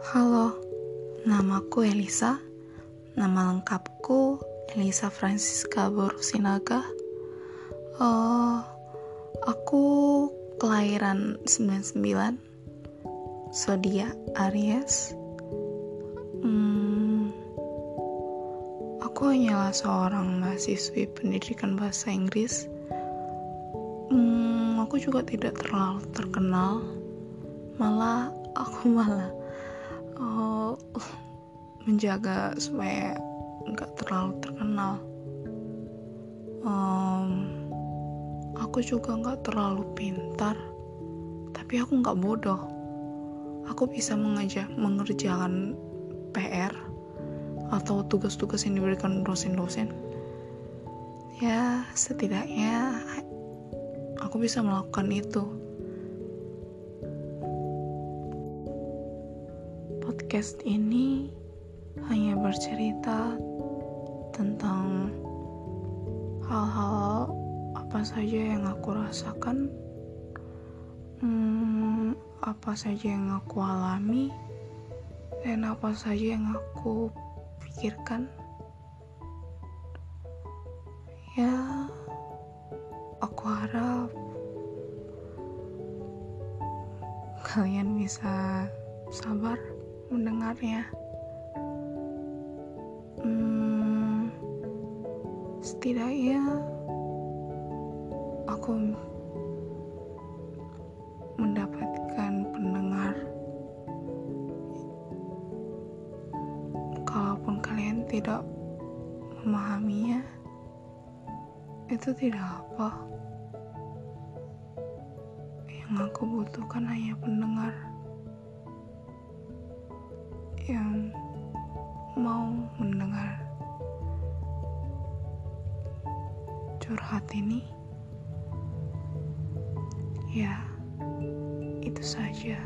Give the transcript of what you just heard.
Halo, namaku Elisa. Nama lengkapku Elisa Francisca Borusinaga. Uh, aku kelahiran 99, zodiak Aries. Hmm, aku hanyalah seorang mahasiswi pendidikan bahasa Inggris. Hmm, aku juga tidak terlalu terkenal. Malah aku malah menjaga supaya nggak terlalu terkenal. Um, aku juga nggak terlalu pintar tapi aku nggak bodoh. Aku bisa mengajar mengerjakan PR atau tugas-tugas yang diberikan dosen-dosen. Ya setidaknya aku bisa melakukan itu podcast ini hanya bercerita tentang hal-hal apa saja yang aku rasakan, hmm, apa saja yang aku alami, dan apa saja yang aku pikirkan. Ya, aku harap kalian bisa sabar mendengarnya. Hmm, setidaknya aku mendapatkan pendengar. Kalaupun kalian tidak memahaminya, itu tidak apa. Yang aku butuhkan hanya pendengar yang mau mendengar curhat ini. Ya, itu saja.